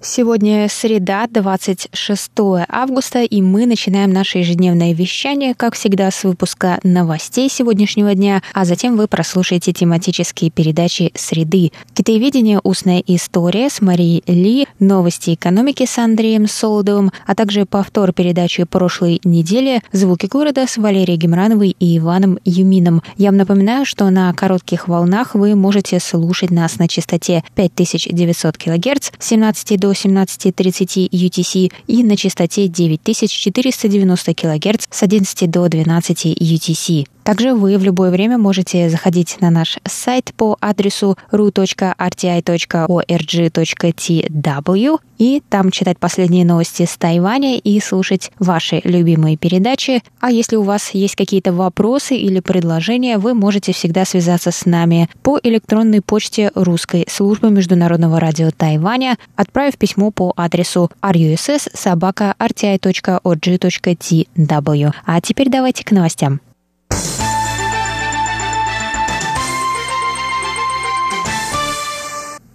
Сегодня среда, 26 августа, и мы начинаем наше ежедневное вещание, как всегда, с выпуска новостей сегодняшнего дня, а затем вы прослушаете тематические передачи «Среды», «Китаеведение. Устная история» с Марией Ли, «Новости экономики» с Андреем Солодовым, а также повтор передачи прошлой недели «Звуки города» с Валерией Гемрановой и Иваном Юмином. Я вам напоминаю, что на коротких волнах вы можете слушать нас на частоте 5900 кГц с 17 до 17.30 UTC и на частоте 9490 кГц с 11 до 12 UTC. Также вы в любое время можете заходить на наш сайт по адресу ru.rti.org.tw и там читать последние новости с Тайваня и слушать ваши любимые передачи. А если у вас есть какие-то вопросы или предложения, вы можете всегда связаться с нами по электронной почте русской службы международного радио Тайваня, отправив письмо по адресу russ.rti.org.tw. А теперь давайте к новостям.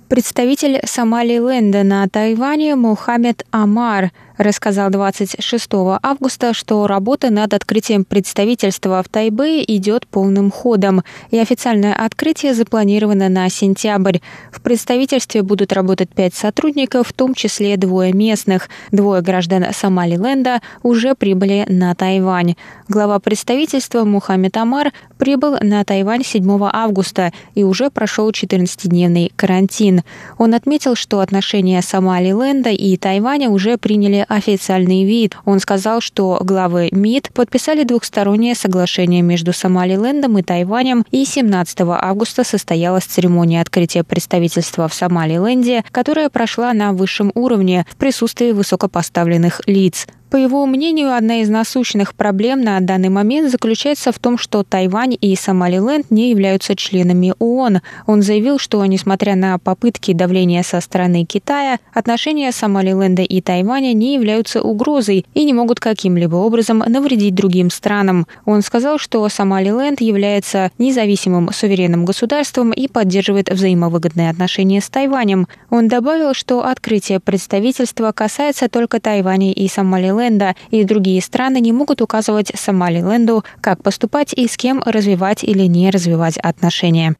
Представитель Сомали-Ленда на Тайване Мухаммед Амар рассказал 26 августа, что работа над открытием представительства в Тайбэе идет полным ходом, и официальное открытие запланировано на сентябрь. В представительстве будут работать пять сотрудников, в том числе двое местных. Двое граждан Сомалиленда уже прибыли на Тайвань. Глава представительства Мухаммед Амар прибыл на Тайвань 7 августа и уже прошел 14-дневный карантин. Он отметил, что отношения Сомалиленда и Тайваня уже приняли официальный вид. Он сказал, что главы МИД подписали двухстороннее соглашение между Сомалилендом и Тайванем, и 17 августа состоялась церемония открытия представительства в Сомалиленде, которая прошла на высшем уровне в присутствии высокопоставленных лиц. По его мнению, одна из насущных проблем на данный момент заключается в том, что Тайвань и Сомалиленд не являются членами ООН. Он заявил, что, несмотря на попытки давления со стороны Китая, отношения Сомалиленда и Тайваня не являются угрозой и не могут каким-либо образом навредить другим странам. Он сказал, что Сомалиленд является независимым суверенным государством и поддерживает взаимовыгодные отношения с Тайванем. Он добавил, что открытие представительства касается только Тайваня и Сомалиленда, Сомалиленда, и другие страны не могут указывать Сомалиленду, как поступать и с кем развивать или не развивать отношения.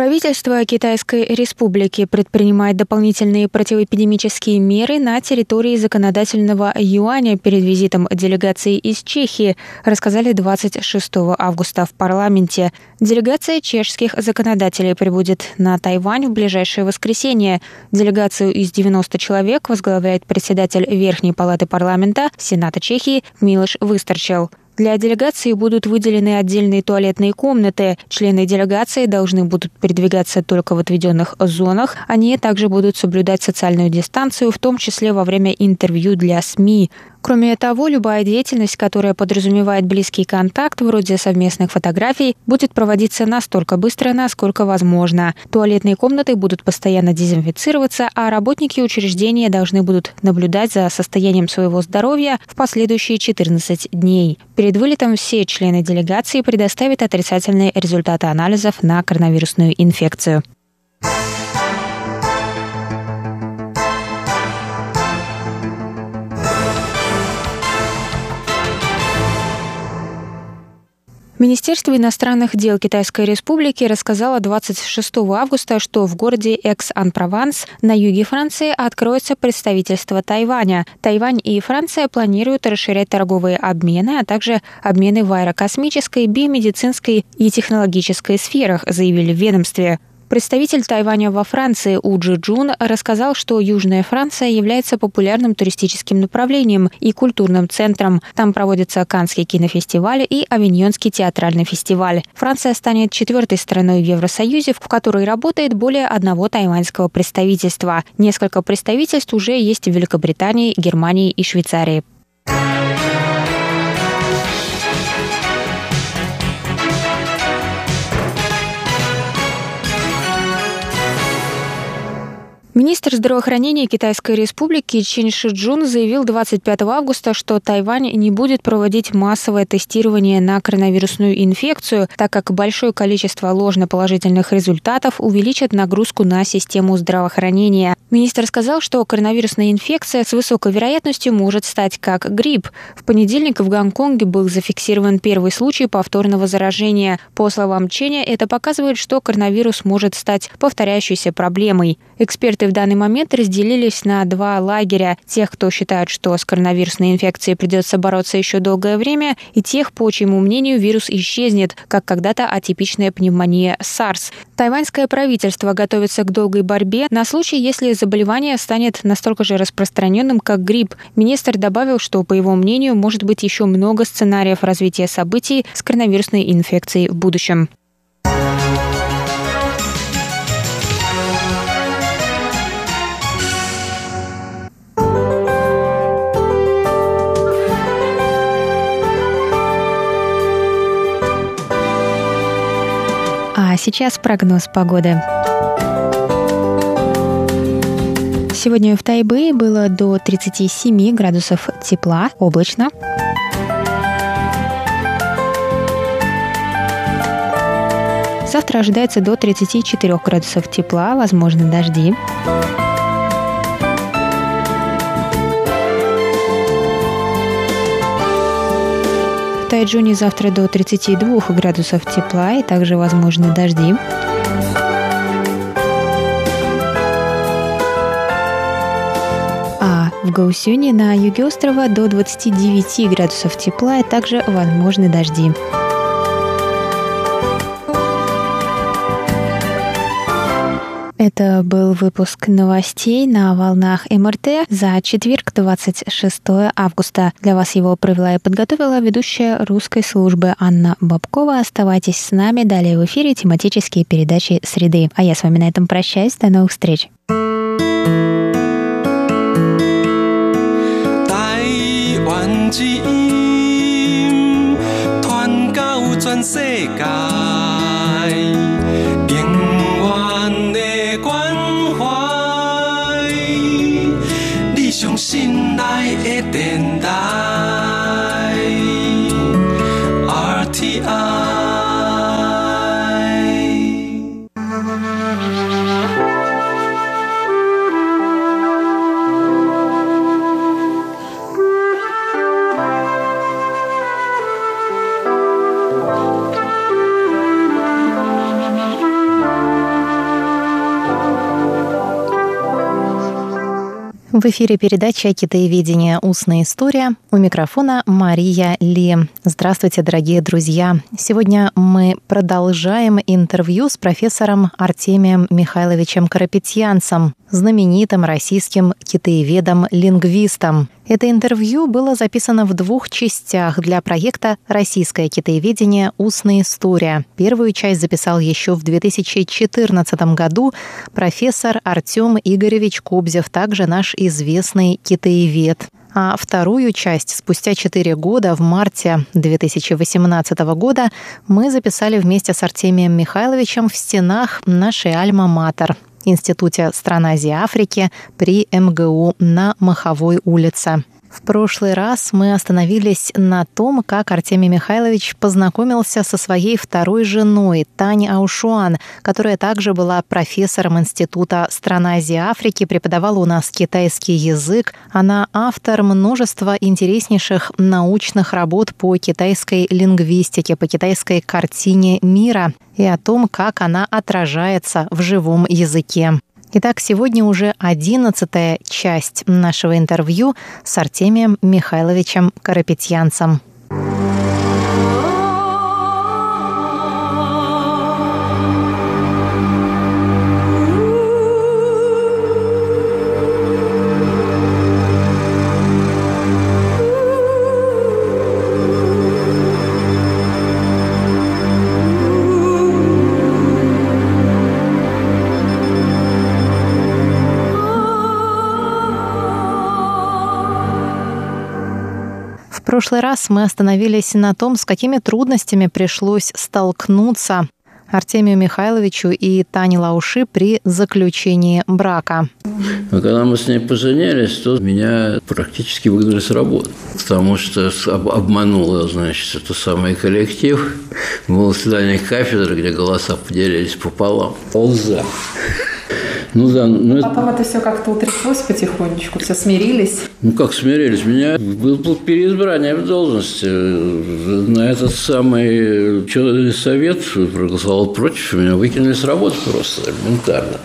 Правительство Китайской Республики предпринимает дополнительные противоэпидемические меры на территории законодательного юаня перед визитом делегации из Чехии, рассказали 26 августа в парламенте. Делегация чешских законодателей прибудет на Тайвань в ближайшее воскресенье. Делегацию из 90 человек возглавляет председатель Верхней палаты парламента Сената Чехии Милош Высторчел. Для делегации будут выделены отдельные туалетные комнаты. Члены делегации должны будут передвигаться только в отведенных зонах. Они также будут соблюдать социальную дистанцию, в том числе во время интервью для СМИ. Кроме того, любая деятельность, которая подразумевает близкий контакт, вроде совместных фотографий, будет проводиться настолько быстро, насколько возможно. Туалетные комнаты будут постоянно дезинфицироваться, а работники учреждения должны будут наблюдать за состоянием своего здоровья в последующие 14 дней. Перед вылетом все члены делегации предоставят отрицательные результаты анализов на коронавирусную инфекцию. Министерство иностранных дел Китайской Республики рассказало 26 августа, что в городе Экс-Ан-Прованс на юге Франции откроется представительство Тайваня. Тайвань и Франция планируют расширять торговые обмены, а также обмены в аэрокосмической, биомедицинской и технологической сферах, заявили в ведомстве. Представитель Тайваня во Франции Уджи Джун рассказал, что Южная Франция является популярным туристическим направлением и культурным центром. Там проводятся Каннский кинофестиваль и Авиньонский театральный фестиваль. Франция станет четвертой страной в Евросоюзе, в которой работает более одного тайваньского представительства. Несколько представительств уже есть в Великобритании, Германии и Швейцарии. Министр здравоохранения Китайской республики Чин Шиджун заявил 25 августа, что Тайвань не будет проводить массовое тестирование на коронавирусную инфекцию, так как большое количество ложноположительных результатов увеличит нагрузку на систему здравоохранения. Министр сказал, что коронавирусная инфекция с высокой вероятностью может стать как грипп. В понедельник в Гонконге был зафиксирован первый случай повторного заражения. По словам Ченя, это показывает, что коронавирус может стать повторяющейся проблемой. Эксперты в данный момент разделились на два лагеря. Тех, кто считает, что с коронавирусной инфекцией придется бороться еще долгое время, и тех, по чьему мнению, вирус исчезнет, как когда-то атипичная пневмония SARS. Тайваньское правительство готовится к долгой борьбе на случай, если заболевание станет настолько же распространенным, как грипп. Министр добавил, что, по его мнению, может быть еще много сценариев развития событий с коронавирусной инфекцией в будущем. Сейчас прогноз погоды. Сегодня в Тайбэе было до 37 градусов тепла, облачно. Завтра ожидается до 34 градусов тепла, возможны дожди. Тайджуне завтра до 32 градусов тепла и также возможны дожди. А в Гаусюне на юге острова до 29 градусов тепла и также возможны дожди. Это был выпуск новостей на волнах МРТ за четверг, 26 августа. Для вас его провела и подготовила ведущая русской службы Анна Бабкова. Оставайтесь с нами. Далее в эфире тематические передачи «Среды». А я с вами на этом прощаюсь. До новых встреч. Тайвань 全世界。 В эфире передача «Китаеведение. Устная история». У микрофона Мария Ли. Здравствуйте, дорогие друзья. Сегодня мы продолжаем интервью с профессором Артемием Михайловичем Карапетьянцем, знаменитым российским китаеведом-лингвистом. Это интервью было записано в двух частях для проекта «Российское китаеведение. Устная история». Первую часть записал еще в 2014 году профессор Артем Игоревич Кобзев, также наш известный китаевед. А вторую часть спустя четыре года, в марте 2018 года, мы записали вместе с Артемием Михайловичем в стенах нашей «Альма-Матер» Институте стран Азии и Африки при МГУ на Маховой улице. В прошлый раз мы остановились на том, как Артемий Михайлович познакомился со своей второй женой Тани Аушуан, которая также была профессором Института стран Азии и Африки, преподавала у нас китайский язык. Она автор множества интереснейших научных работ по китайской лингвистике, по китайской картине мира и о том, как она отражается в живом языке. Итак, сегодня уже одиннадцатая часть нашего интервью с Артемием Михайловичем Карапетьянцем. Прошлый раз мы остановились на том, с какими трудностями пришлось столкнуться Артемию Михайловичу и Тане Лауши при заключении брака. Но когда мы с ней поженились, то меня практически выгнали с работы, потому что обманула, значит, это самый коллектив. Было свидание кафедры, где голоса поделились пополам. Полза. Ну да. Ну, Потом это все как-то утряслось потихонечку, все смирились. Ну как смирились? Меня был, переизбрание в должности. На этот самый человек совет проголосовал против, меня выкинули с работы просто элементарно.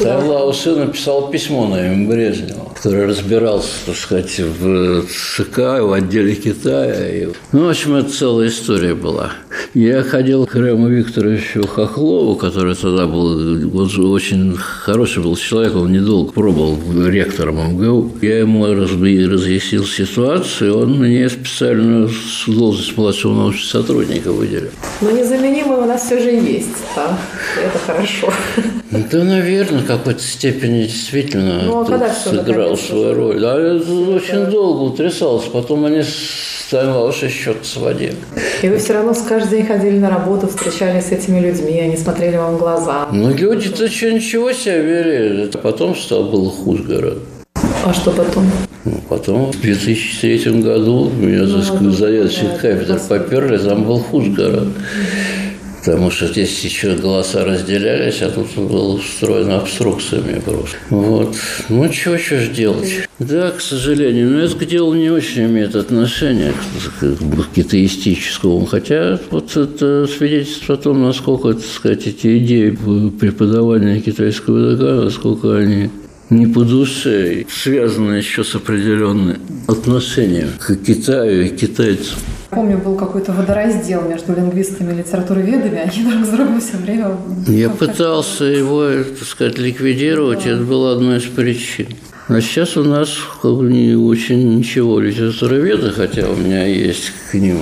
Тайлау сын написал письмо на имя Брежнева, который разбирался, так сказать, в ЦК, в отделе Китая. Ну, в общем, это целая история была. Я ходил к Рему Викторовичу Хохлову, который тогда был очень хороший был человек, он недолго пробовал ректором МГУ. Я ему разъяснил ситуацию, он мне специально должность младшего научного сотрудника выделил. Но незаменимый у нас все же есть, да? Это хорошо. Да, наверное, в какой-то степени действительно ну, а сыграл свою роль. Да, это очень долго утрясалось. Потом они становился счет сводили. И вы все равно с каждый день ходили на работу, встречались с этими людьми, они смотрели вам в глаза. Ну, люди-то что, ничего себе вели. Это потом стало было хуже гораздо. А что потом? Ну, потом в 2003 году меня ну, за заведующих кафедр поперли, там был хуже гораздо. Потому что здесь еще голоса разделялись, а тут было устроено обструкциями просто. Вот. Ну, чего, что же делать? Да, к сожалению. Но это к делу не очень имеет отношения к, к китаистическому. Хотя вот это свидетельство о том, насколько, так сказать, эти идеи преподавания китайского языка, насколько они не по душе, связаны еще с определенным отношением к Китаю и китайцам. Помню, был какой-то водораздел между лингвистами и литературоведами, они друг с другом все время... Я пытался его, так сказать, ликвидировать, да. это было одной из причин. А сейчас у нас как бы не очень ничего литературоведа, хотя у меня есть к ним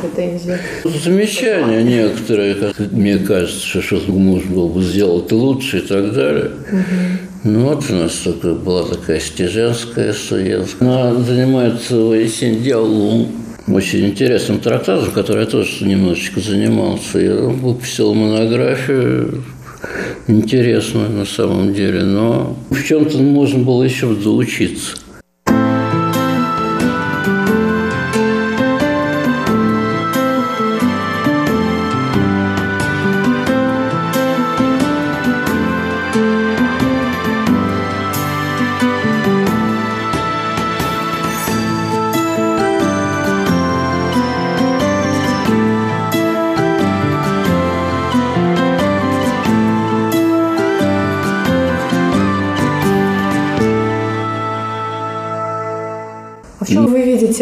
претензии. Замечания некоторые, как мне кажется, что можно было бы сделать лучше и так далее. Угу. Ну вот у нас только была такая стеженская студентка. Она занимается Диалом очень интересным трактатом, который я тоже немножечко занимался. Я выпустил монографию интересную на самом деле, но в чем-то можно было еще доучиться.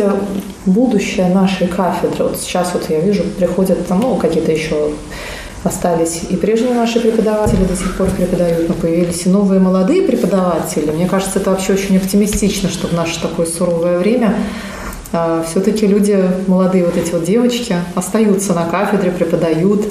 Видите будущее нашей кафедры? Вот сейчас вот я вижу, приходят там, ну, какие-то еще остались и прежние наши преподаватели до сих пор преподают, но появились и новые молодые преподаватели. Мне кажется, это вообще очень оптимистично, что в наше такое суровое время а, все-таки люди, молодые вот эти вот девочки, остаются на кафедре, преподают.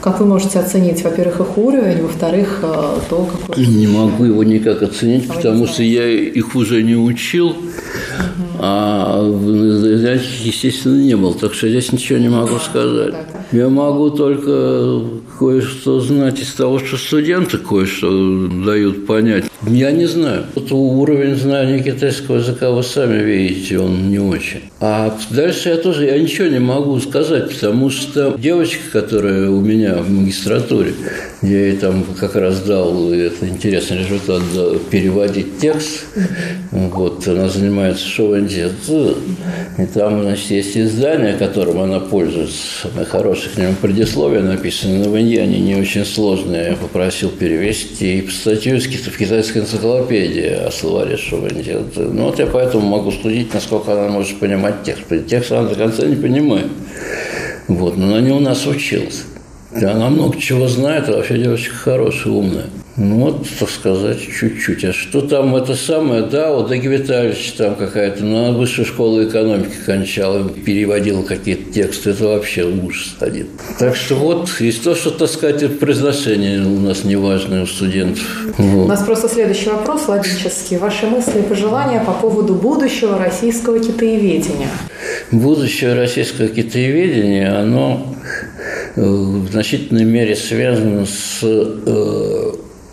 Как вы можете оценить, во-первых, их уровень, во-вторых, а, то, какой... Не могу его никак оценить, потому что я их уже не учил. Угу а занятий, естественно, не был, так что здесь ничего не могу сказать. Я могу только кое-что знать из того, что студенты кое-что дают понять. Я не знаю. Вот уровень знания китайского языка вы сами видите, он не очень. А дальше я тоже, я ничего не могу сказать, потому что девочка, которая у меня в магистратуре, я ей там как раз дал, это интересный результат, переводить текст. Вот, она занимается шоу-энди. И там, значит, есть издание, которым она пользуется. На хороших к нему предисловия написано на ванье, они не очень сложные. Я попросил перевести и статью в китайской энциклопедии о словаре шоу-энди. Ну, вот я поэтому могу судить, насколько она может понимать текст. Текст она до конца не понимает. Вот, но она не у нас училась. Она много чего знает, а вообще девочка хорошая, умная. Ну, вот, так сказать, чуть-чуть. А что там это самое? Да, вот Даги Витальевич там какая-то, ну, она высшую школу экономики кончала, переводила какие-то тексты. Это вообще ужас один. Так что вот, и то, что, так сказать, произношение у нас неважное у студентов. Вот. У нас просто следующий вопрос логический. Ваши мысли и пожелания по поводу будущего российского китаеведения? Будущее российского китаеведения, оно э, в значительной мере связано с э,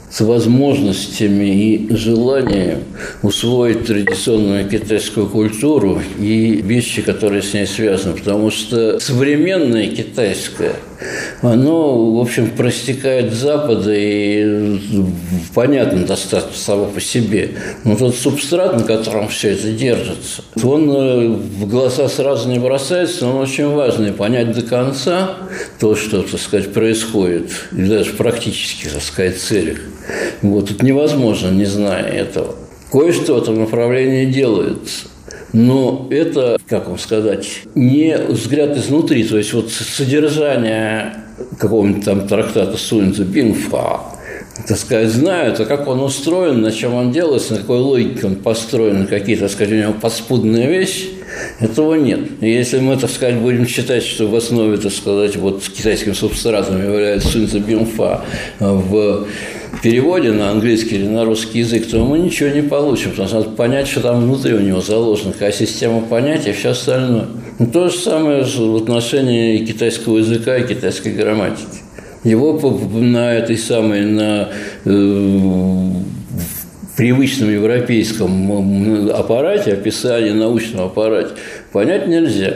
с возможностями и желанием усвоить традиционную китайскую культуру и вещи, которые с ней связаны. Потому что современное китайское, оно, в общем, простекает Запада и понятно достаточно само по себе. Но тот субстрат, на котором все это держится, он э, в глаза сразу не бросается, но он очень важный. Понять до конца то, что, так сказать, происходит, и даже практически, так сказать, целях. Вот, это невозможно, не зная этого. Кое-что в этом направлении делается. Но это, как вам сказать, не взгляд изнутри, то есть вот содержание какого-нибудь там трактата Суньцза Бинфа, так сказать, знают, а как он устроен, на чем он делается, на какой логике он построен, какие, так сказать, у него подспудные вещи, этого нет. И если мы, так сказать, будем считать, что в основе, так сказать, вот китайским субстратом является Суньцза Бинфа в переводе на английский или на русский язык, то мы ничего не получим, потому что надо понять, что там внутри у него заложено, какая система понятий и все остальное. Ну, то же самое в отношении китайского языка и китайской грамматики. Его на этой самой, на э, привычном европейском аппарате, описании научном аппарате, понять нельзя.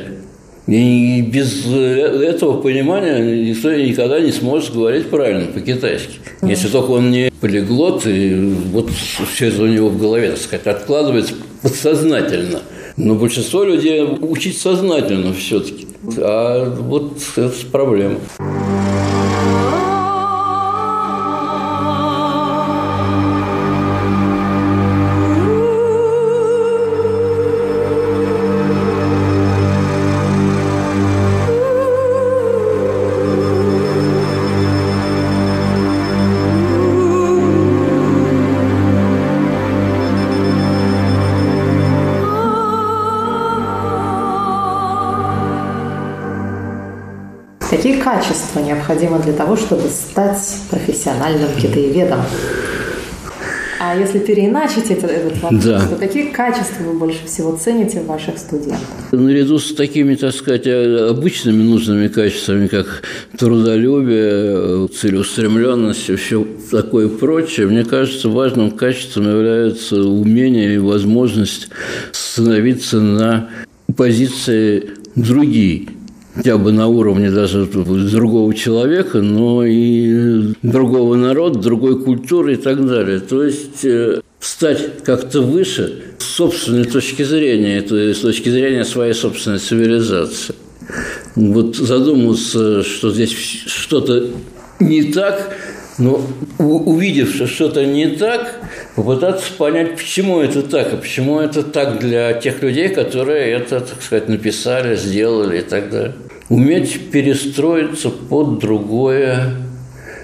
И без этого понимания никто никогда не сможет говорить правильно по-китайски. Если только он не полиглот, и вот все это у него в голове, так сказать, откладывается подсознательно. Но большинство людей учить сознательно все-таки. А вот это проблема. Необходимо для того, чтобы стать профессиональным китаеведом? А если переиначить этот, этот вопрос, да. то какие качества вы больше всего цените в ваших студентах? Наряду с такими, так сказать, обычными нужными качествами, как трудолюбие, целеустремленность, все такое прочее, мне кажется, важным качеством является умение и возможность становиться на позиции другие хотя бы на уровне даже другого человека, но и другого народа, другой культуры и так далее. То есть э, стать как-то выше с собственной точки зрения, то есть с точки зрения своей собственной цивилизации. Вот задуматься, что здесь что-то не так, но увидев, что что-то не так, попытаться понять, почему это так, и почему это так для тех людей, которые это, так сказать, написали, сделали и так далее. Уметь перестроиться под другое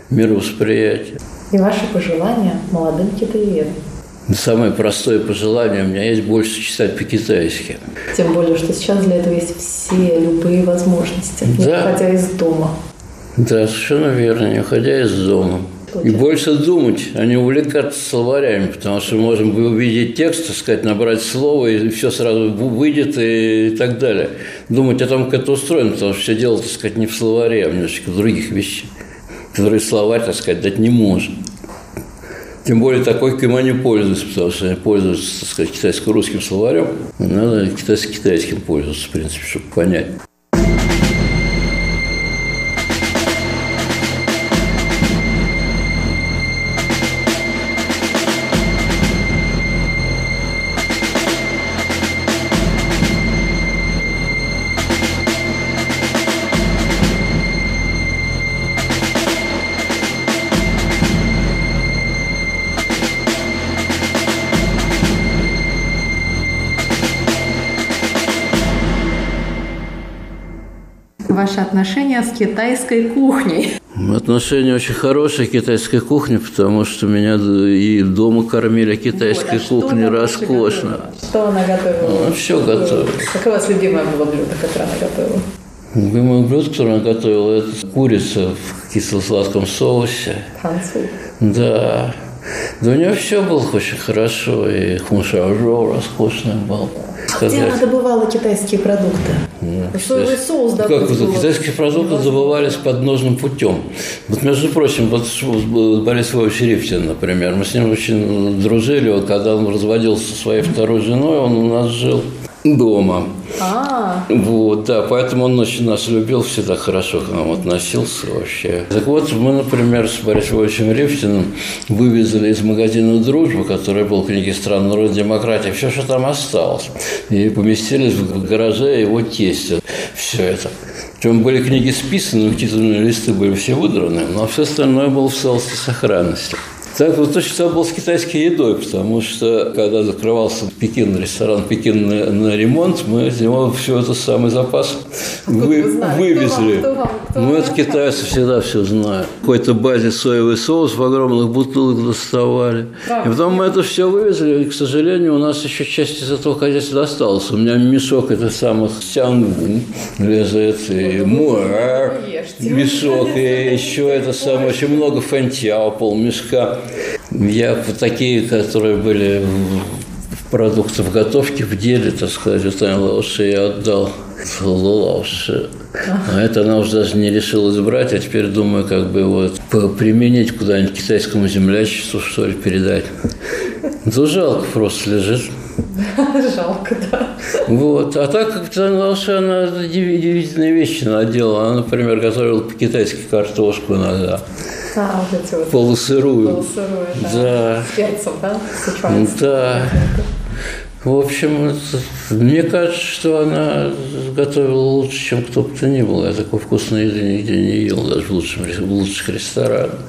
мировосприятие. И ваши пожелания молодым китаеведам? Самое простое пожелание у меня есть больше читать по-китайски. Тем более, что сейчас для этого есть все любые возможности, не да. выходя из дома. Да, совершенно верно, не уходя из дома. И больше думать, а не увлекаться словарями, потому что можем увидеть текст, так сказать, набрать слово, и все сразу выйдет и, так далее. Думать о том, как это устроено, потому что все дело, так сказать, не в словаре, а немножечко в других вещах, которые словарь, так сказать, дать не может. Тем более такой, кем они пользуются, потому что они пользуются, так сказать, китайско-русским словарем. Надо китайско-китайским пользоваться, в принципе, чтобы понять. Ваши отношения с китайской кухней? Отношения очень хорошие к китайской кухне, потому что меня и дома кормили китайской вот, а кухней роскошно. Что она готовила? Ну, все готовила. Какое у вас любимое было блюдо, которое она готовила? Любимое блюдо, которое она готовила, это курица в кисло-сладком соусе. Ханцу. Да. Да у нее все было очень хорошо, и хуншаожоу роскошный был. Где она добывала китайские продукты? Соевый соус да, Как вот, китайские продукты добывались подножным путем. Вот, между прочим, вот Борис Иванович Рифтин, например, мы с ним очень дружили, вот, когда он разводился со своей второй женой, он у нас жил дома. А. Вот, да, поэтому он очень нас любил, всегда хорошо к нам относился вообще. Так вот, мы, например, с Борисом Ивановичем Рифтиным вывезли из магазина «Дружба», который был в книге «Стран народной демократии», все, что там осталось. И поместились в гараже его тестя. Все это. Причем были книги списаны, титульные листы были все выдраны, но все остальное было в целости сохранности. Так вот точно все было с китайской едой, потому что когда закрывался Пекин, ресторан Пекин на, на ремонт, мы из него все это самый запас вы, вывезли. Кто вам, кто вам, ну, это китайцы всегда все знают. Какой-то базе соевый соус в огромных бутылках доставали. И потом мы это все вывезли, и, к сожалению, у нас еще часть из этого хозяйства досталась. У меня мешок это самых сянгун лежит, и муэр, мешок, и еще это самое, очень много фэнтяо, пол мешка. Я такие, которые были в продукты в деле, так сказать, вот лауши я отдал лауши. А это она уже даже не решилась брать, а теперь думаю, как бы вот применить куда-нибудь китайскому землячеству, что ли, передать. Ну, жалко просто лежит. Жалко, да. Вот. А так как Лауша, она удивительные вещи надела. Она, например, готовила по-китайски картошку иногда. А, вот эти вот. Полусырую. Полусырую, да. Да. С перцем, да? Да. В общем, мне кажется, что она готовила лучше, чем кто бы то ни был. Я такой вкусной еды нигде не ел, даже в, лучшем, в лучших ресторанах.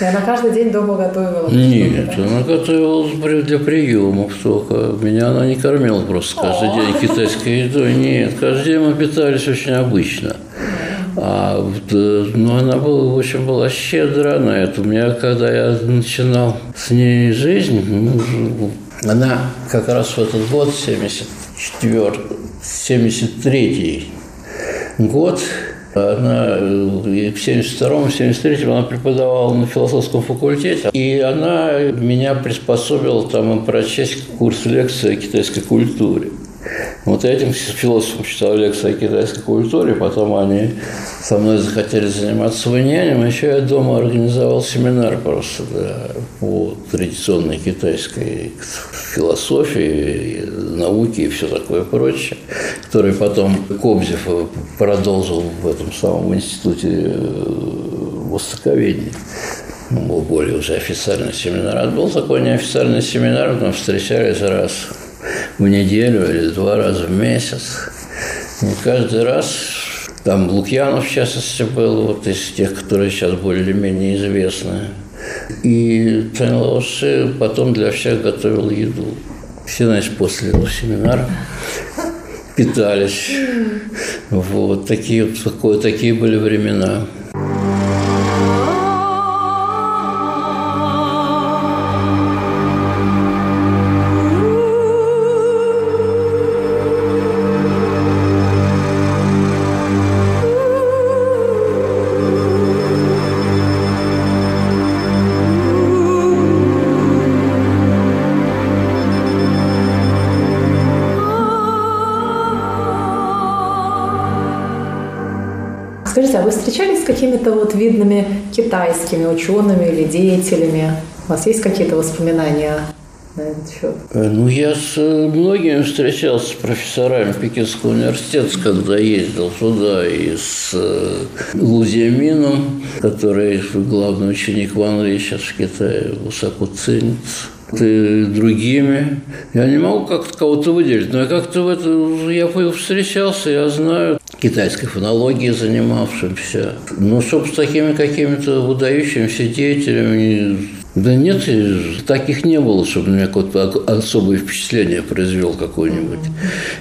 И она каждый день дома готовила? Нет, она готовила для приемов только. Меня она не кормила просто каждый день китайской едой. Нет, каждый день мы питались очень обычно. А, э, ну, она была, в общем, была щедра на это. У меня, когда я начинал с ней жизнь, ну, она как раз в этот год, 74, 73 год, она э, в 72-м, 73-м она преподавала на философском факультете, и она меня приспособила там прочесть курс лекции о китайской культуре. Вот этим философом читал лекции о китайской культуре, потом они со мной захотели заниматься ваньянем, еще я дома организовал семинар просто да, по традиционной китайской философии, науке и все такое прочее, который потом Кобзев продолжил в этом самом институте э, востоковедения. Был более уже официальный семинар. А был такой неофициальный семинар, мы встречались раз в неделю или два раза в месяц. И каждый раз там Лукьянов, в частности, был, вот из тех, которые сейчас более-менее известны. И Лаоши потом для всех готовил еду. Все, значит, после этого семинара питались. Вот такие, такое, такие были времена. Видными китайскими учеными или деятелями? У вас есть какие-то воспоминания на этот счет? Э, ну, я с э, многими встречался с профессорами Пекинского университета, когда ездил туда, и с э, Лузиамином, который главный ученик Ван Ли сейчас в Китае, высоко ценится и другими. Я не могу как-то кого-то выделить, но я как-то в это, я встречался, я знаю китайской фонологией занимавшимся. Ну, чтобы с такими какими-то выдающимися деятелями да нет, таких не было, чтобы на меня какое-то особое впечатление произвел какой-нибудь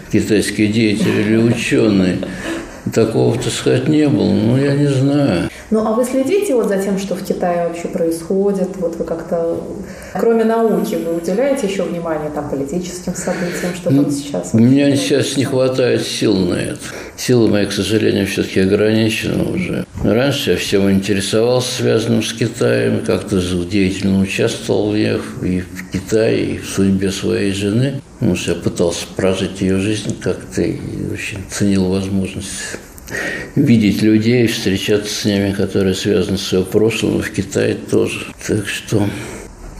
китайский деятель или ученый. Такого, так сказать, не было. Ну, я не знаю. Ну, а вы следите вот за тем, что в Китае вообще происходит? Вот вы как-то, кроме науки, вы уделяете еще внимание там политическим событиям, что ну, там сейчас? У меня сейчас не хватает сил на это. Силы мои, к сожалению, все-таки ограничены уже. Раньше я всем интересовался, связанным с Китаем, как-то деятельно участвовал я и в Китае, и в судьбе своей жены. Потому что я пытался прожить ее жизнь как-то и очень ценил возможность видеть людей, встречаться с ними, которые связаны с ее прошлым, в Китае тоже. Так что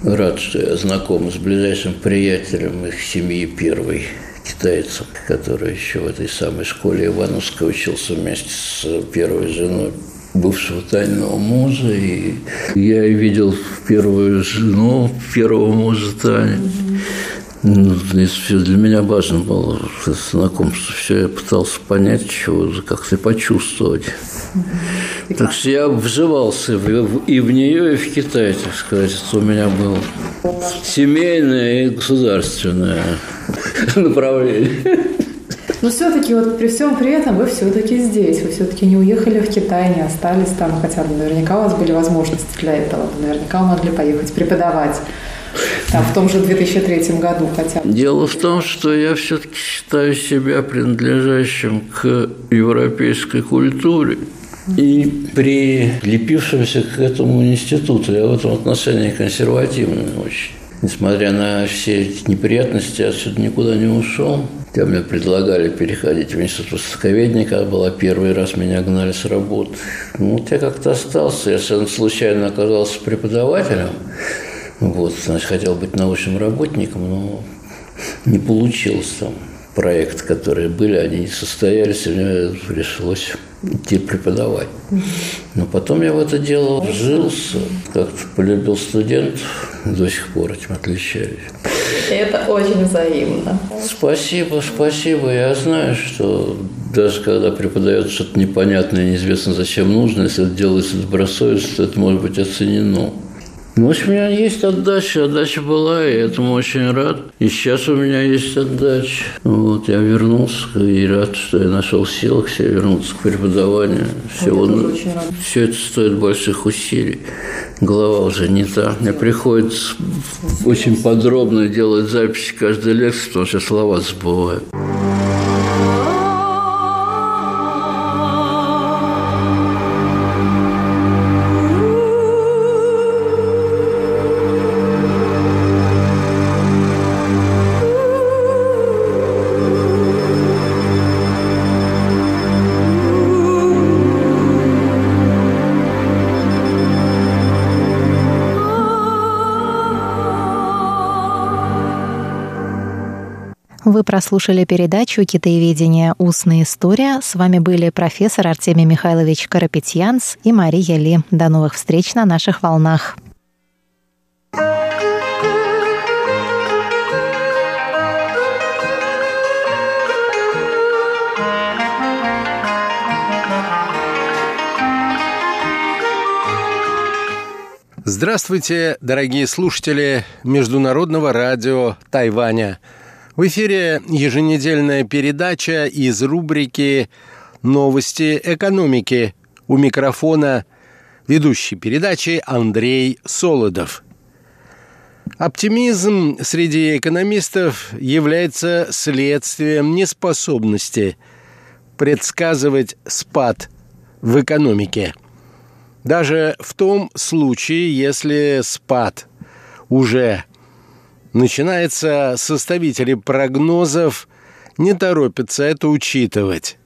рад, что я знаком с ближайшим приятелем их семьи первой китайцем, который еще в этой самой школе Ивановской учился вместе с первой женой бывшего тайного мужа. И я видел первую жену первого мужа Тани. Ну, для меня важно было знакомство. Все я пытался понять, чего как-то почувствовать. Так что я вживался и в нее, и в Китай, так сказать. Это у меня было семейное и государственное направление. Но все-таки вот при всем при этом вы все-таки здесь, вы все-таки не уехали в Китай, не остались там, хотя наверняка у вас были возможности для этого, наверняка вы могли поехать преподавать там, в том же 2003 году хотя бы. Дело в том, что я все-таки считаю себя принадлежащим к европейской культуре. И прилепившимся к этому институту, я в этом отношении консервативный очень. Несмотря на все эти неприятности, я отсюда никуда не ушел. Хотя мне предлагали переходить в институт востоковедения, когда была первый раз меня гнали с работы. Ну, вот я как-то остался. Я совершенно случайно оказался преподавателем. Вот, значит, хотел быть научным работником, но не получилось там. Проекты, которые были, они не состоялись, и мне пришлось идти преподавать. Но потом я в это дело вжился, как-то полюбил студентов, до сих пор этим отличаюсь. Это очень взаимно. Спасибо, спасибо. Я знаю, что даже когда преподается что-то непонятное, неизвестно зачем нужно, если это делается добросовестно, это может быть оценено. Ну, в общем, у меня есть отдача, отдача была, и этому очень рад. И сейчас у меня есть отдача. Вот, я вернулся и рад, что я нашел силы к себе вернуться к преподаванию. Всего, вот все это стоит больших усилий. Голова уже не та. Мне приходится очень подробно делать записи каждой лекции, потому что слова забываю. Прослушали передачу «Китаеведение. Устная история». С вами были профессор Артемий Михайлович Карапетьянс и Мария Ли. До новых встреч на наших волнах. Здравствуйте, дорогие слушатели Международного радио Тайваня – в эфире еженедельная передача из рубрики «Новости экономики». У микрофона ведущий передачи Андрей Солодов. Оптимизм среди экономистов является следствием неспособности предсказывать спад в экономике. Даже в том случае, если спад уже начинается, составители прогнозов не торопятся это учитывать.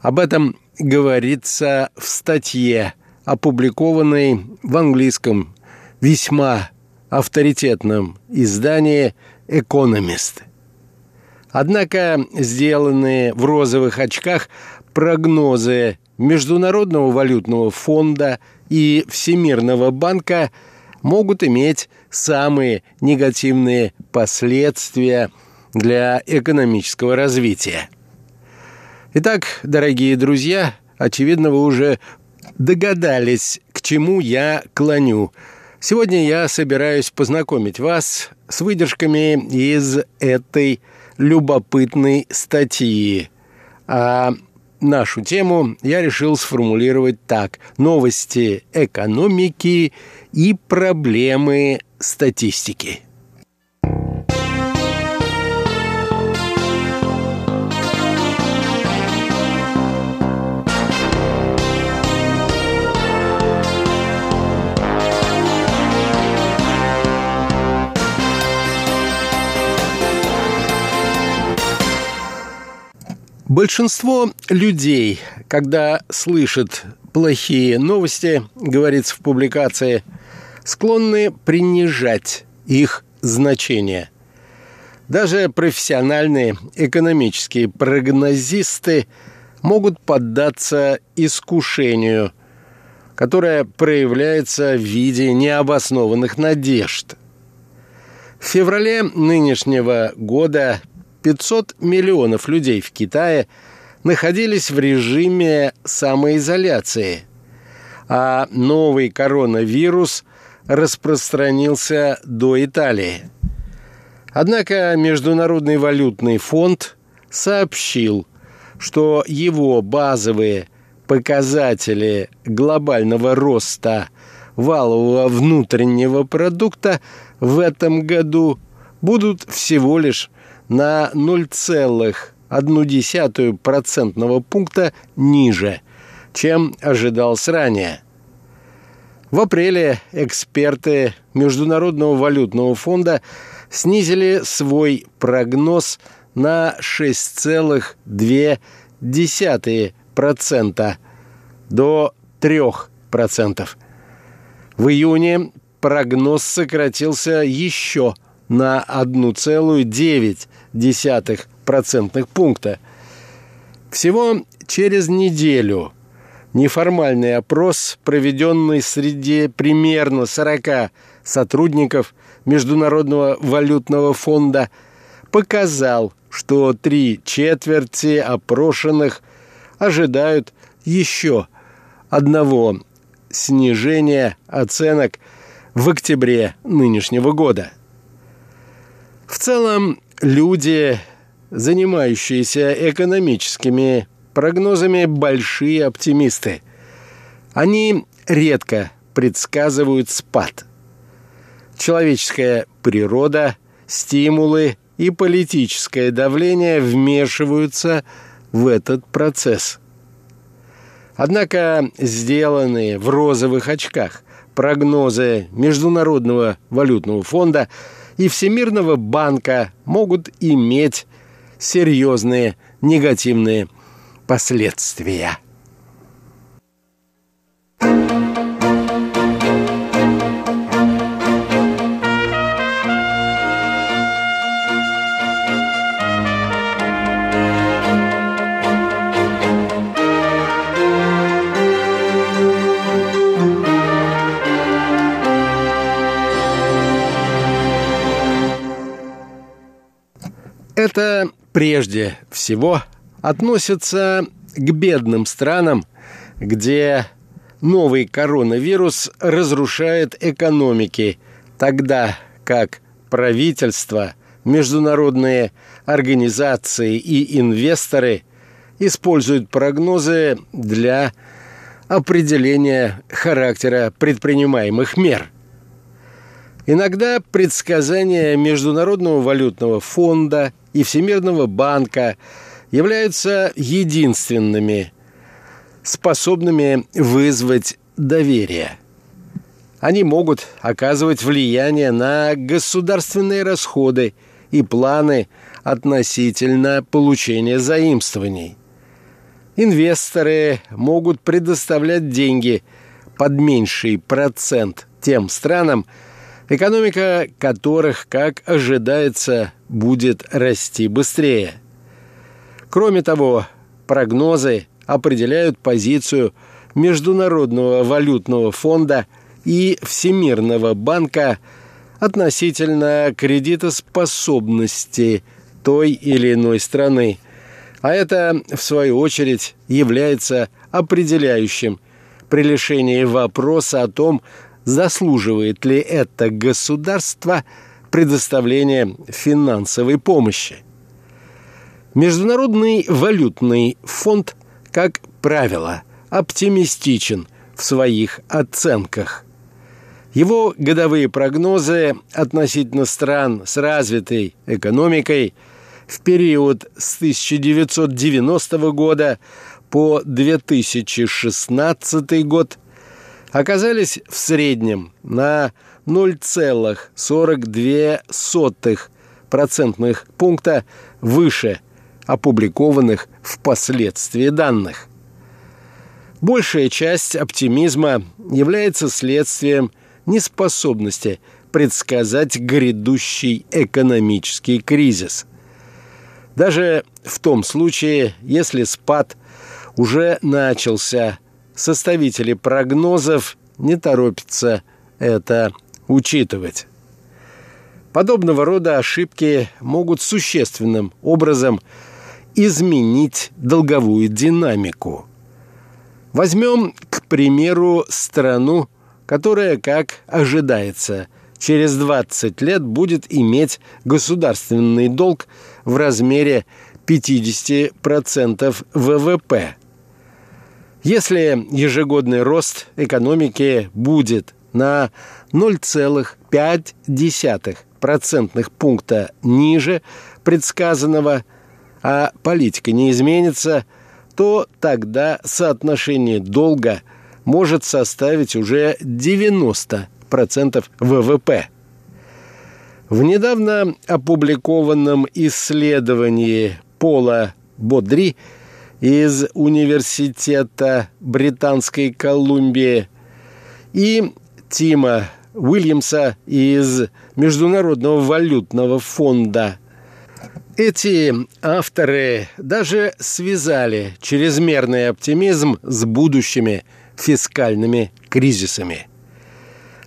Об этом говорится в статье, опубликованной в английском весьма авторитетном издании «Экономист». Однако сделанные в розовых очках прогнозы Международного валютного фонда и Всемирного банка могут иметь самые негативные последствия для экономического развития. Итак, дорогие друзья, очевидно, вы уже догадались, к чему я клоню. Сегодня я собираюсь познакомить вас с выдержками из этой любопытной статьи. А нашу тему я решил сформулировать так. Новости экономики и проблемы статистики. Большинство людей, когда слышат плохие новости, говорится в публикации, склонны принижать их значение. Даже профессиональные экономические прогнозисты могут поддаться искушению, которое проявляется в виде необоснованных надежд. В феврале нынешнего года 500 миллионов людей в Китае находились в режиме самоизоляции, а новый коронавирус распространился до Италии. Однако Международный валютный фонд сообщил, что его базовые показатели глобального роста валового внутреннего продукта в этом году будут всего лишь на 0,1 процентного пункта ниже, чем ожидалось ранее. В апреле эксперты Международного валютного фонда снизили свой прогноз на 6,2% до 3%. В июне прогноз сократился еще на 1,9 процентных пункта. Всего через неделю неформальный опрос, проведенный среди примерно 40 сотрудников Международного валютного фонда, показал, что три четверти опрошенных ожидают еще одного снижения оценок в октябре нынешнего года. В целом, люди, занимающиеся экономическими прогнозами, большие оптимисты. Они редко предсказывают спад. Человеческая природа, стимулы и политическое давление вмешиваются в этот процесс. Однако сделанные в розовых очках прогнозы Международного валютного фонда – и Всемирного банка могут иметь серьезные негативные последствия. Это прежде всего относится к бедным странам, где новый коронавирус разрушает экономики, тогда как правительства, международные организации и инвесторы используют прогнозы для определения характера предпринимаемых мер. Иногда предсказания Международного валютного фонда – и Всемирного банка являются единственными, способными вызвать доверие. Они могут оказывать влияние на государственные расходы и планы относительно получения заимствований. Инвесторы могут предоставлять деньги под меньший процент тем странам, экономика которых, как ожидается, будет расти быстрее. Кроме того, прогнозы определяют позицию Международного валютного фонда и Всемирного банка относительно кредитоспособности той или иной страны. А это, в свою очередь, является определяющим при решении вопроса о том, заслуживает ли это государство предоставления финансовой помощи. Международный валютный фонд, как правило, оптимистичен в своих оценках. Его годовые прогнозы относительно стран с развитой экономикой в период с 1990 года по 2016 год оказались в среднем на 0,42 процентных пункта выше опубликованных впоследствии данных. Большая часть оптимизма является следствием неспособности предсказать грядущий экономический кризис. Даже в том случае, если спад уже начался, составители прогнозов не торопятся это учитывать. Подобного рода ошибки могут существенным образом изменить долговую динамику. Возьмем, к примеру, страну, которая, как ожидается, через 20 лет будет иметь государственный долг в размере 50% ВВП. Если ежегодный рост экономики будет на 0,5 процентных пункта ниже предсказанного, а политика не изменится, то тогда соотношение долга может составить уже 90% ВВП. В недавно опубликованном исследовании Пола Бодри из Университета Британской Колумбии и Тима Уильямса из Международного валютного фонда. Эти авторы даже связали чрезмерный оптимизм с будущими фискальными кризисами.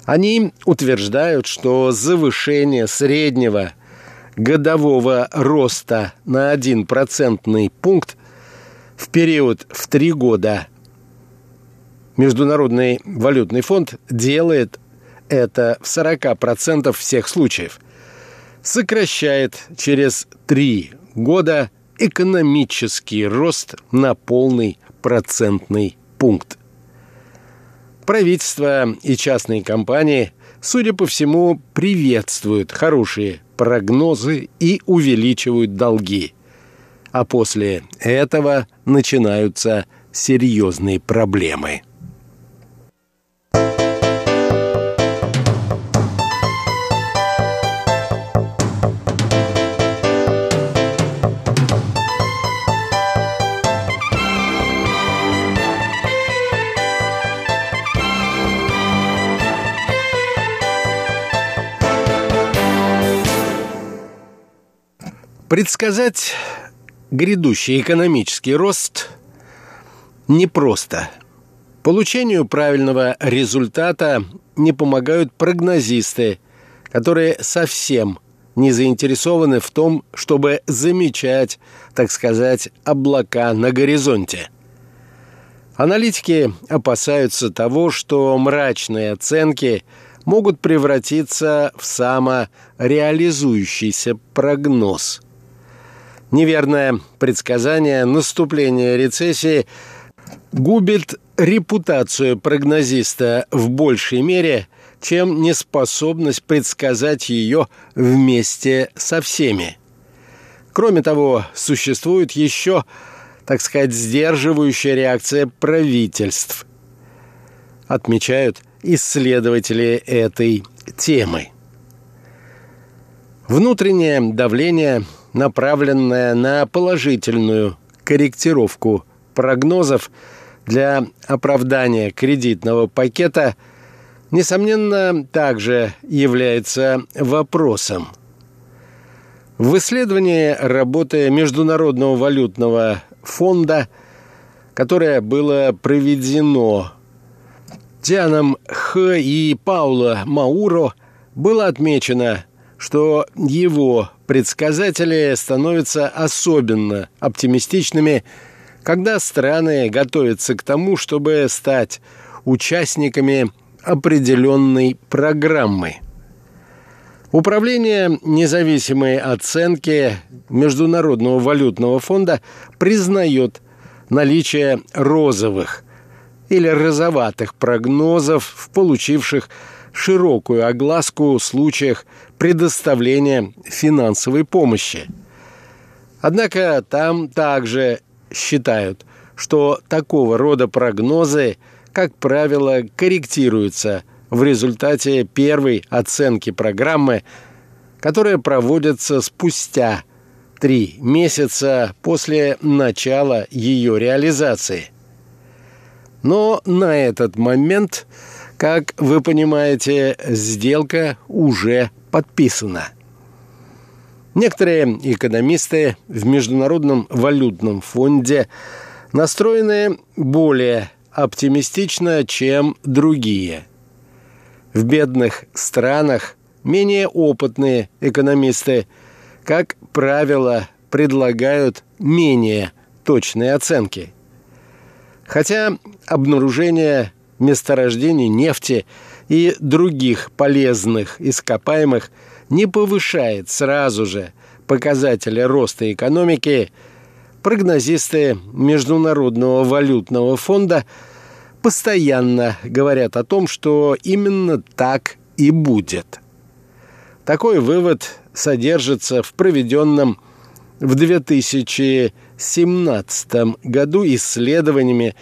Они утверждают, что завышение среднего годового роста на 1 процентный пункт в период в три года Международный валютный фонд делает это в 40% всех случаев. Сокращает через три года экономический рост на полный процентный пункт. Правительство и частные компании, судя по всему, приветствуют хорошие прогнозы и увеличивают долги. А после этого начинаются серьезные проблемы. Предсказать грядущий экономический рост непросто. Получению правильного результата не помогают прогнозисты, которые совсем не заинтересованы в том, чтобы замечать, так сказать, облака на горизонте. Аналитики опасаются того, что мрачные оценки могут превратиться в самореализующийся прогноз – Неверное предсказание наступления рецессии губит репутацию прогнозиста в большей мере, чем неспособность предсказать ее вместе со всеми. Кроме того, существует еще, так сказать, сдерживающая реакция правительств, отмечают исследователи этой темы. Внутреннее давление – направленная на положительную корректировку прогнозов для оправдания кредитного пакета, несомненно, также является вопросом. В исследовании работы Международного валютного фонда, которое было проведено Дианом Х. и Пауло Мауро, было отмечено, что его предсказатели становятся особенно оптимистичными, когда страны готовятся к тому, чтобы стать участниками определенной программы. Управление независимой оценки Международного валютного фонда признает наличие розовых или розоватых прогнозов в получивших широкую огласку случаях предоставления финансовой помощи. Однако там также считают, что такого рода прогнозы, как правило, корректируются в результате первой оценки программы, которая проводится спустя три месяца после начала ее реализации. Но на этот момент, как вы понимаете, сделка уже подписана. Некоторые экономисты в Международном валютном фонде настроены более оптимистично, чем другие. В бедных странах менее опытные экономисты, как правило, предлагают менее точные оценки. Хотя обнаружение месторождений нефти и других полезных ископаемых не повышает сразу же показатели роста экономики, прогнозисты Международного валютного фонда постоянно говорят о том, что именно так и будет. Такой вывод содержится в проведенном в 2017 году исследованиями,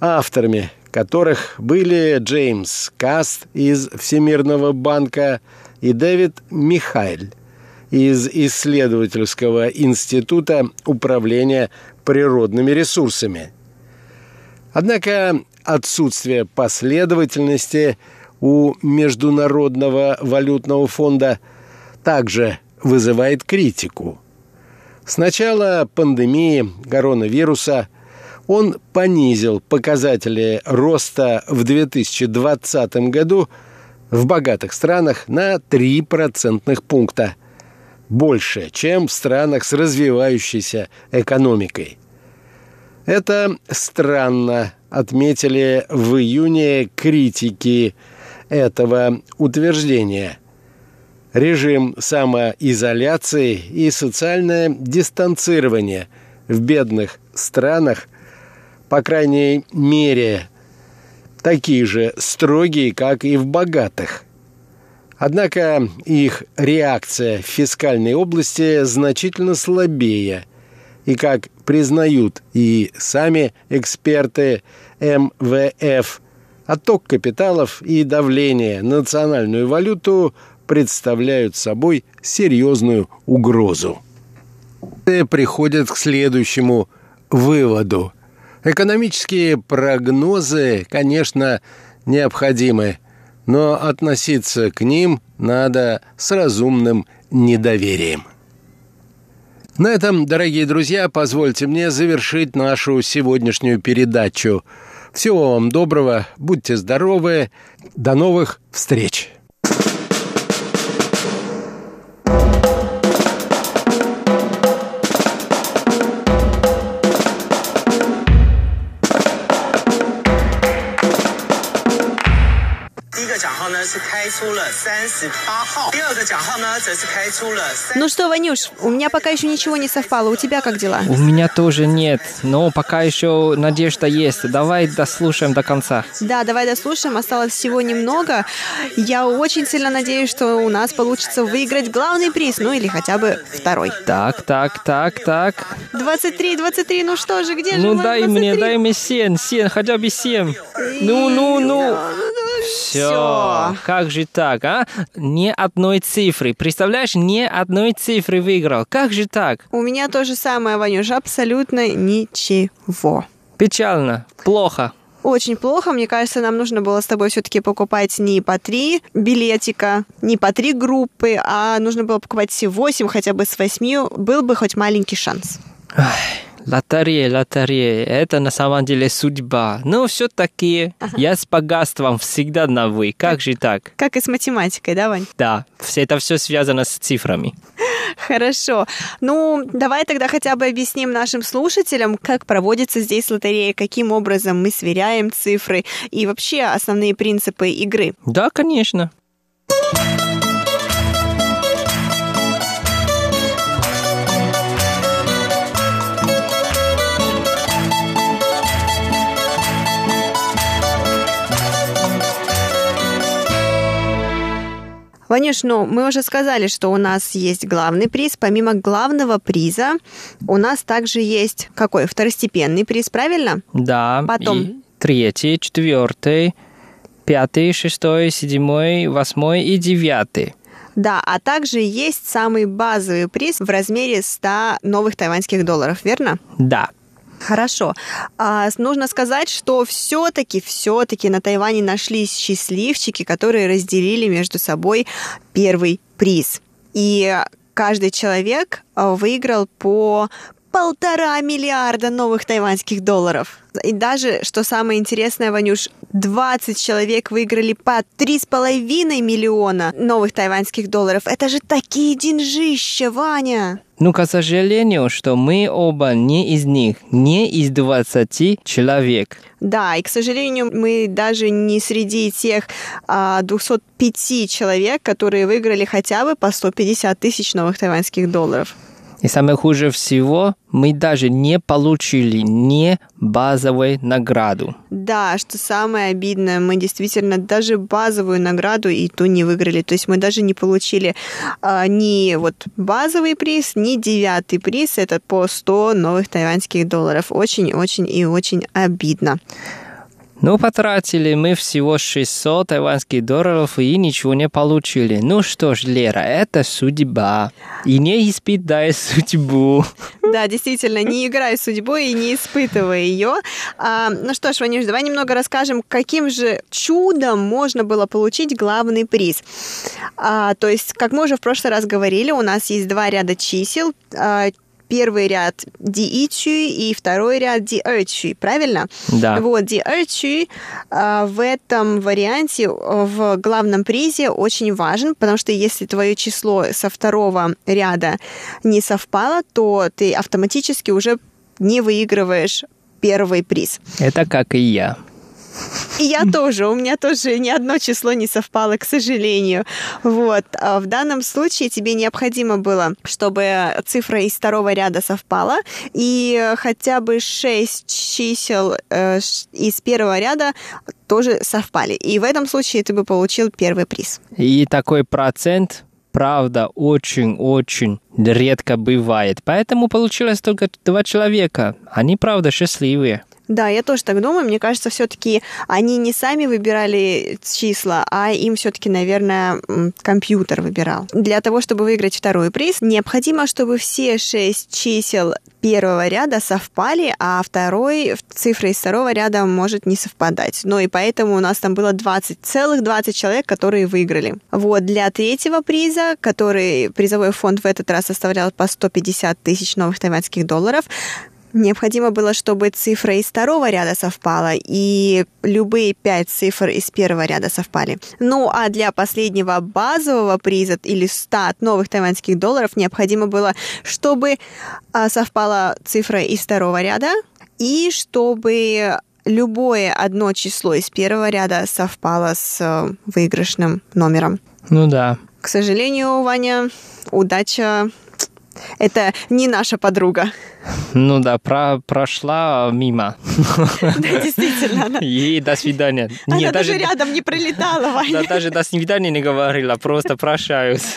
авторами которых были Джеймс Каст из Всемирного банка и Дэвид Михайль из исследовательского института управления природными ресурсами. Однако отсутствие последовательности у Международного валютного фонда также вызывает критику. С начала пандемии коронавируса он понизил показатели роста в 2020 году в богатых странах на 3 процентных пункта – больше, чем в странах с развивающейся экономикой. Это странно, отметили в июне критики этого утверждения. Режим самоизоляции и социальное дистанцирование в бедных странах, по крайней мере, такие же строгие, как и в богатых. Однако их реакция в фискальной области значительно слабее. И как признают и сами эксперты МВФ, отток капиталов и давление на национальную валюту представляют собой серьезную угрозу. Приходят к следующему выводу. Экономические прогнозы, конечно, необходимы – но относиться к ним надо с разумным недоверием. На этом, дорогие друзья, позвольте мне завершить нашу сегодняшнюю передачу. Всего вам доброго, будьте здоровы, до новых встреч! Ну что, Ванюш, у меня пока еще ничего не совпало. У тебя как дела? У меня тоже нет, но пока еще надежда есть. Давай дослушаем до конца. Да, давай дослушаем. Осталось всего немного. Я очень сильно надеюсь, что у нас получится выиграть главный приз, ну или хотя бы второй. Так, так, так, так. 23, 23, ну что же, где ну, же Ну дай 23? мне, дай мне 7, 7, хотя бы 7. Ну, ну, ну. Все. Как же так, а? Ни одной цифры. Представляешь, ни одной цифры выиграл. Как же так? У меня то же самое, Ванюш, абсолютно ничего. Печально, плохо. Очень плохо. Мне кажется, нам нужно было с тобой все-таки покупать не по три билетика, не по три группы, а нужно было покупать все восемь, хотя бы с восьми. Был бы хоть маленький шанс. Ах. Лотерея, лотерея, это на самом деле судьба. Но все-таки ага. я с богатством всегда на «вы». Как, как же так? Как и с математикой, да, Вань? Да, все это все связано с цифрами. Хорошо. Ну, давай тогда хотя бы объясним нашим слушателям, как проводится здесь лотерея, каким образом мы сверяем цифры и вообще основные принципы игры. Да, конечно. Ванюш, ну, мы уже сказали, что у нас есть главный приз. Помимо главного приза, у нас также есть какой? Второстепенный приз, правильно? Да. Потом? И третий, четвертый, пятый, шестой, седьмой, восьмой и девятый. Да, а также есть самый базовый приз в размере 100 новых тайваньских долларов, верно? Да. Хорошо. А, нужно сказать, что все-таки, все-таки на Тайване нашлись счастливчики, которые разделили между собой первый приз. И каждый человек а, выиграл по полтора миллиарда новых тайваньских долларов. И даже, что самое интересное, Ванюш, 20 человек выиграли по 3,5 миллиона новых тайваньских долларов. Это же такие деньжища, Ваня! Ну, к сожалению, что мы оба не из них, не из 20 человек. Да, и, к сожалению, мы даже не среди тех а, 205 человек, которые выиграли хотя бы по 150 тысяч новых тайваньских долларов. И самое хуже всего, мы даже не получили не базовой награду. Да, что самое обидное, мы действительно даже базовую награду и ту не выиграли. То есть мы даже не получили а, ни вот базовый приз, ни девятый приз. Это по 100 новых тайваньских долларов. Очень-очень и очень обидно. Ну, потратили мы всего 600 тайваньских долларов и ничего не получили. Ну что ж, Лера, это судьба. И не испытай судьбу. Да, действительно, не играй судьбой и не испытывай ее. А, ну что ж, Ванюш, давай немного расскажем, каким же чудом можно было получить главный приз. А, то есть, как мы уже в прошлый раз говорили, у нас есть два ряда чисел. А, первый ряд диичи и второй ряд диэрчи, правильно? Да. Вот, диэрчи э, в этом варианте в главном призе очень важен, потому что если твое число со второго ряда не совпало, то ты автоматически уже не выигрываешь первый приз. Это как и я. И я тоже, у меня тоже ни одно число не совпало, к сожалению. Вот. А в данном случае тебе необходимо было, чтобы цифра из второго ряда совпала, и хотя бы шесть чисел э, из первого ряда тоже совпали. И в этом случае ты бы получил первый приз. И такой процент правда очень-очень редко бывает. Поэтому получилось только два человека. Они, правда, счастливые. Да, я тоже так думаю. Мне кажется, все-таки они не сами выбирали числа, а им все-таки, наверное, компьютер выбирал. Для того, чтобы выиграть второй приз, необходимо, чтобы все шесть чисел первого ряда совпали, а второй, цифра из второго ряда может не совпадать. Ну и поэтому у нас там было 20, целых 20 человек, которые выиграли. Вот, для третьего приза, который призовой фонд в этот раз составлял по 150 тысяч новых тайваньских долларов, Необходимо было, чтобы цифра из второго ряда совпала, и любые пять цифр из первого ряда совпали. Ну, а для последнего базового приза или 100 новых тайваньских долларов необходимо было, чтобы а, совпала цифра из второго ряда, и чтобы любое одно число из первого ряда совпало с э, выигрышным номером. Ну да. К сожалению, Ваня, удача это не наша подруга. Ну да, про, прошла мимо. Да, действительно. Она... И до свидания. Она Нет, даже, даже рядом не пролетала, Ваня. Да, даже до свидания не говорила, просто прощаюсь.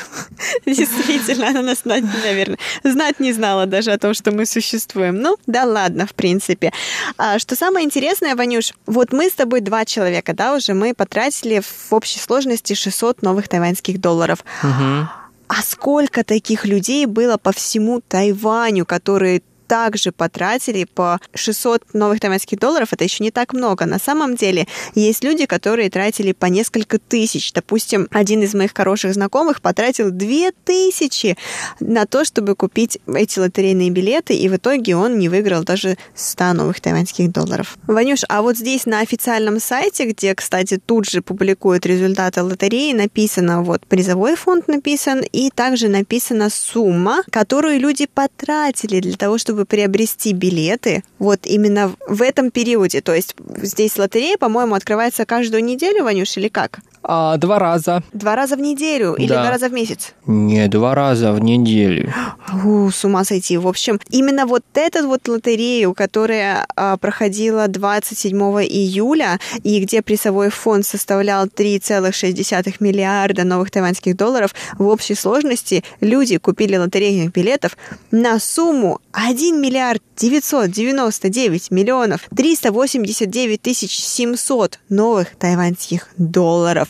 Действительно, она нас, наверное, знать не знала даже о том, что мы существуем. Ну, да ладно, в принципе. А, что самое интересное, Ванюш, вот мы с тобой два человека, да, уже мы потратили в общей сложности 600 новых тайваньских долларов. Угу. А сколько таких людей было по всему Тайваню, которые также потратили по 600 новых тайваньских долларов, это еще не так много. На самом деле есть люди, которые тратили по несколько тысяч. Допустим, один из моих хороших знакомых потратил 2000 на то, чтобы купить эти лотерейные билеты, и в итоге он не выиграл даже 100 новых тайваньских долларов. Ванюш, а вот здесь на официальном сайте, где, кстати, тут же публикуют результаты лотереи, написано вот призовой фонд написан, и также написана сумма, которую люди потратили для того, чтобы чтобы приобрести билеты вот именно в этом периоде. То есть здесь лотерея, по-моему, открывается каждую неделю, Ванюш, или как? А, два раза. Два раза в неделю или Да. два раза в месяц? Не, два раза в неделю. У, с ума сойти. В общем, именно вот эту вот лотерею, которая а, проходила 27 июля, и где призовой фонд составлял 3,6 миллиарда новых тайваньских долларов, в общей сложности люди купили лотерейных билетов на сумму 1 миллиард 999 миллионов 389 тысяч 700 новых тайваньских долларов.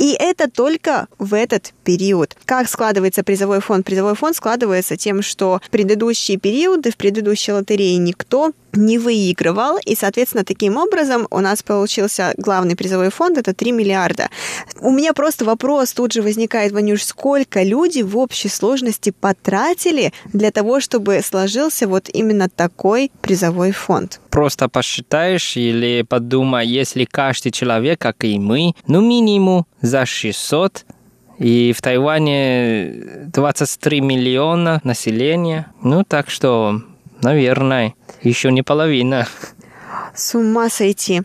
И это только в этот период. Как складывается призовой фонд? Призовой фонд складывается тем, что в предыдущие периоды, в предыдущей лотерее никто не выигрывал, и, соответственно, таким образом у нас получился главный призовой фонд, это 3 миллиарда. У меня просто вопрос тут же возникает, Ванюш, сколько люди в общей сложности потратили для того, чтобы сложился вот именно такой призовой фонд? Просто посчитаешь или подумай, если каждый человек, как и мы, ну минимум за 600, и в Тайване 23 миллиона населения, ну так что, наверное, еще не половина. С ума сойти.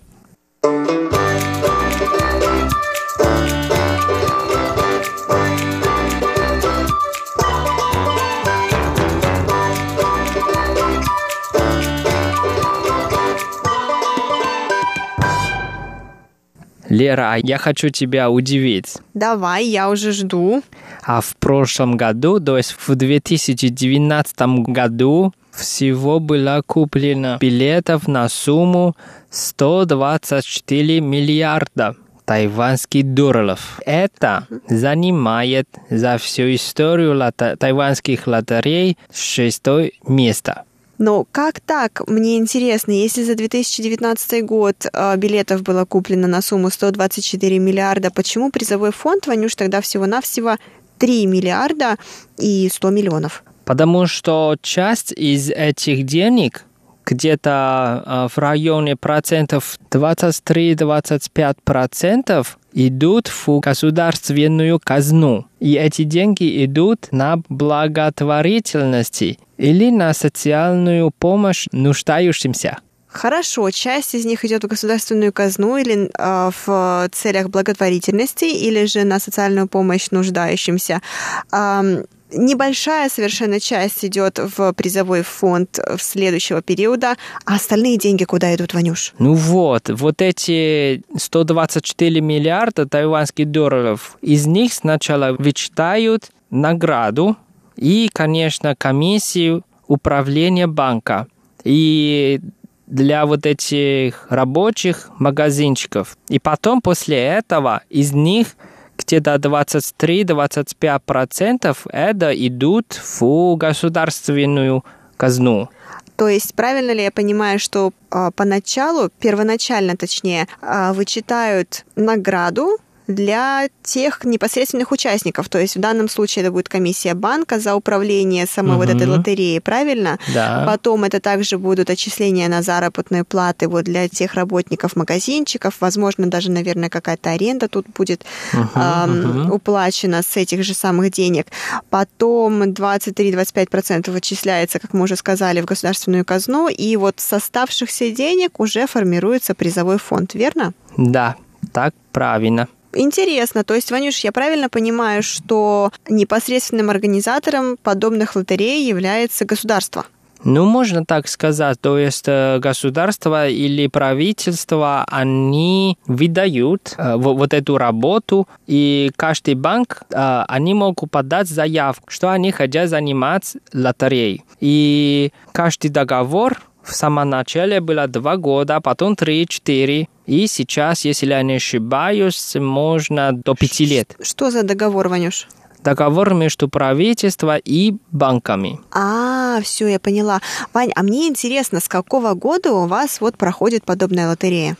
Лера, а я хочу тебя удивить. Давай, я уже жду. А в прошлом году, то есть в 2019 году, всего было куплено билетов на сумму 124 миллиарда тайванских долларов. Это занимает за всю историю лото- тайванских лотерей шестое место. Но как так? Мне интересно, если за 2019 год э, билетов было куплено на сумму 124 миллиарда, почему призовой фонд, Ванюш, тогда всего-навсего 3 миллиарда и 100 миллионов? Потому что часть из этих денег где-то э, в районе процентов 23-25 процентов идут в государственную казну. И эти деньги идут на благотворительности или на социальную помощь нуждающимся. Хорошо, часть из них идет в государственную казну или э, в целях благотворительности, или же на социальную помощь нуждающимся. Ам, небольшая совершенно часть идет в призовой фонд в следующего периода, а остальные деньги куда идут, Ванюш? Ну вот, вот эти 124 миллиарда тайванских долларов, из них сначала вычитают награду и, конечно, комиссию управления банка. И для вот этих рабочих магазинчиков. И потом после этого из них где-то 23-25% это идут в государственную казну. То есть правильно ли я понимаю, что э, поначалу, первоначально точнее, э, вычитают награду для тех непосредственных участников. То есть в данном случае это будет комиссия банка за управление самой вот этой лотереей, правильно? Да. Потом это также будут отчисления на заработные платы вот для тех работников магазинчиков. Возможно, даже, наверное, какая-то аренда тут будет ам, мгм. уплачена с этих же самых денег. Потом 23-25% отчисляется, как мы уже сказали, в государственную казну. И вот с оставшихся денег уже формируется призовой фонд, верно? Да, так правильно. Интересно, то есть, Ванюш, я правильно понимаю, что непосредственным организатором подобных лотерей является государство? Ну, можно так сказать, то есть э, государство или правительство, они выдают э, во- вот эту работу, и каждый банк, э, они могут подать заявку, что они хотят заниматься лотереей. И каждый договор в самом начале было два года, потом три-четыре, и сейчас, если я не ошибаюсь, можно до пяти лет. Что за договор, Ванюш? Договор между правительством и банками. А, все, я поняла. Вань, а мне интересно, с какого года у вас вот проходит подобная лотерея?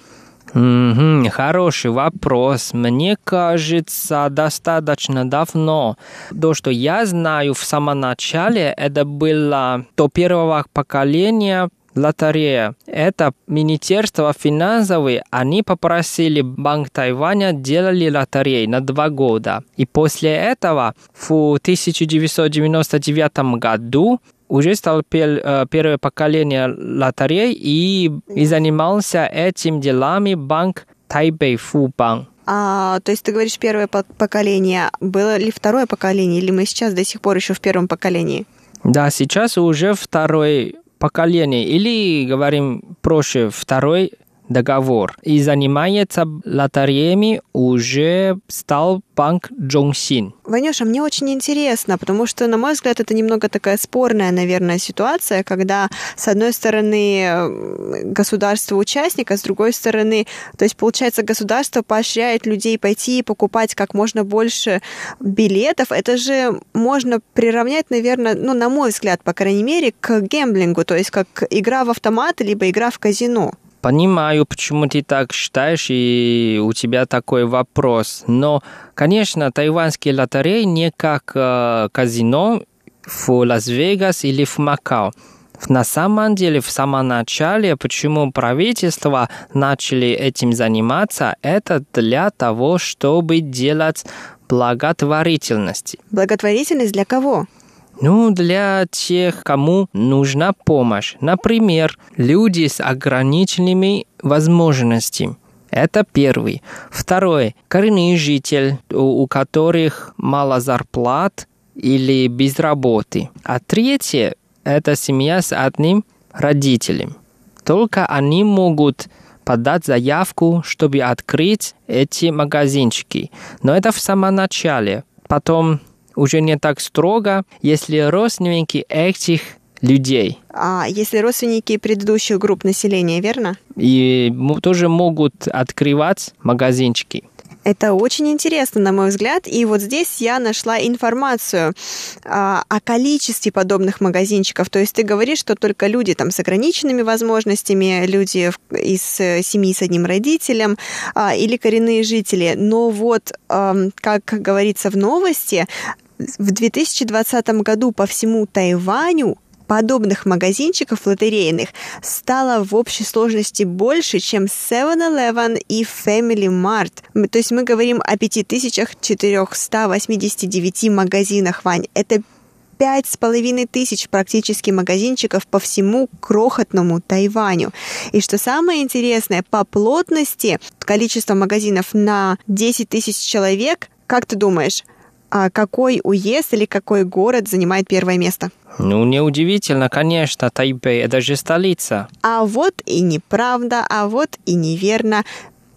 Мгм, хороший вопрос. Мне кажется, достаточно давно. То, что я знаю в самом начале, это было до первого поколения лотерея. Это Министерство финансовых, они попросили Банк Тайваня делали лотереи на два года. И после этого в 1999 году уже стал пер- э, первое поколение лотерей и, и занимался этим делами банк Тайбэй Фубанк. А, то есть ты говоришь первое поколение. Было ли второе поколение, или мы сейчас до сих пор еще в первом поколении? Да, сейчас уже второе поколение, или, говорим проще, второй договор. И занимается лотереями уже стал банк Джонгсин. Ванюша, мне очень интересно, потому что, на мой взгляд, это немного такая спорная, наверное, ситуация, когда, с одной стороны, государство участник, а с другой стороны, то есть, получается, государство поощряет людей пойти и покупать как можно больше билетов. Это же можно приравнять, наверное, ну, на мой взгляд, по крайней мере, к гемблингу, то есть как игра в автоматы, либо игра в казино. Понимаю, почему ты так считаешь, и у тебя такой вопрос. Но, конечно, тайванские лотереи не как э, казино в Лас-Вегас или в Макао. На самом деле, в самом начале, почему правительство начали этим заниматься, это для того, чтобы делать благотворительность. Благотворительность для кого? Ну, для тех, кому нужна помощь. Например, люди с ограниченными возможностями. Это первый. Второй. Коренный житель, у которых мало зарплат или без работы. А третье – это семья с одним родителем. Только они могут подать заявку, чтобы открыть эти магазинчики. Но это в самом начале. Потом уже не так строго, если родственники этих людей. А если родственники предыдущих групп населения, верно? И тоже могут открывать магазинчики. Это очень интересно, на мой взгляд. И вот здесь я нашла информацию а, о количестве подобных магазинчиков. То есть ты говоришь, что только люди там с ограниченными возможностями, люди из э, семьи с одним родителем а, или коренные жители. Но вот, а, как говорится в новости, в 2020 году по всему Тайваню подобных магазинчиков лотерейных стало в общей сложности больше, чем 7-Eleven и Family Mart. То есть мы говорим о 5489 магазинах, Вань. Это пять с половиной тысяч практически магазинчиков по всему крохотному Тайваню. И что самое интересное, по плотности количество магазинов на 10 тысяч человек, как ты думаешь, какой уезд или какой город занимает первое место? Ну, неудивительно, конечно, Тайбэй – это же столица. А вот и неправда, а вот и неверно.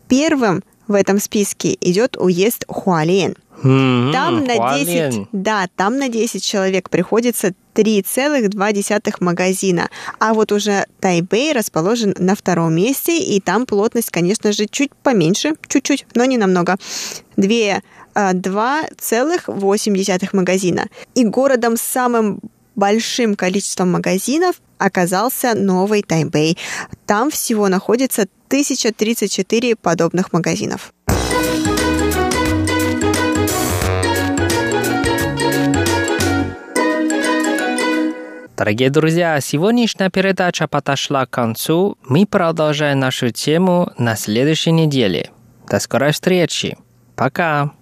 Первым в этом списке идет уезд Хуален. Mm-hmm, там на 10, да, там на 10 человек приходится 3,2 магазина. А вот уже Тайбэй расположен на втором месте, и там плотность, конечно же, чуть поменьше, чуть-чуть, но не намного. Две 2,8 магазина. И городом с самым большим количеством магазинов оказался Новый Тайбэй. Там всего находится 1034 подобных магазинов. Дорогие друзья, сегодняшняя передача подошла к концу. Мы продолжаем нашу тему на следующей неделе. До скорой встречи. Пока!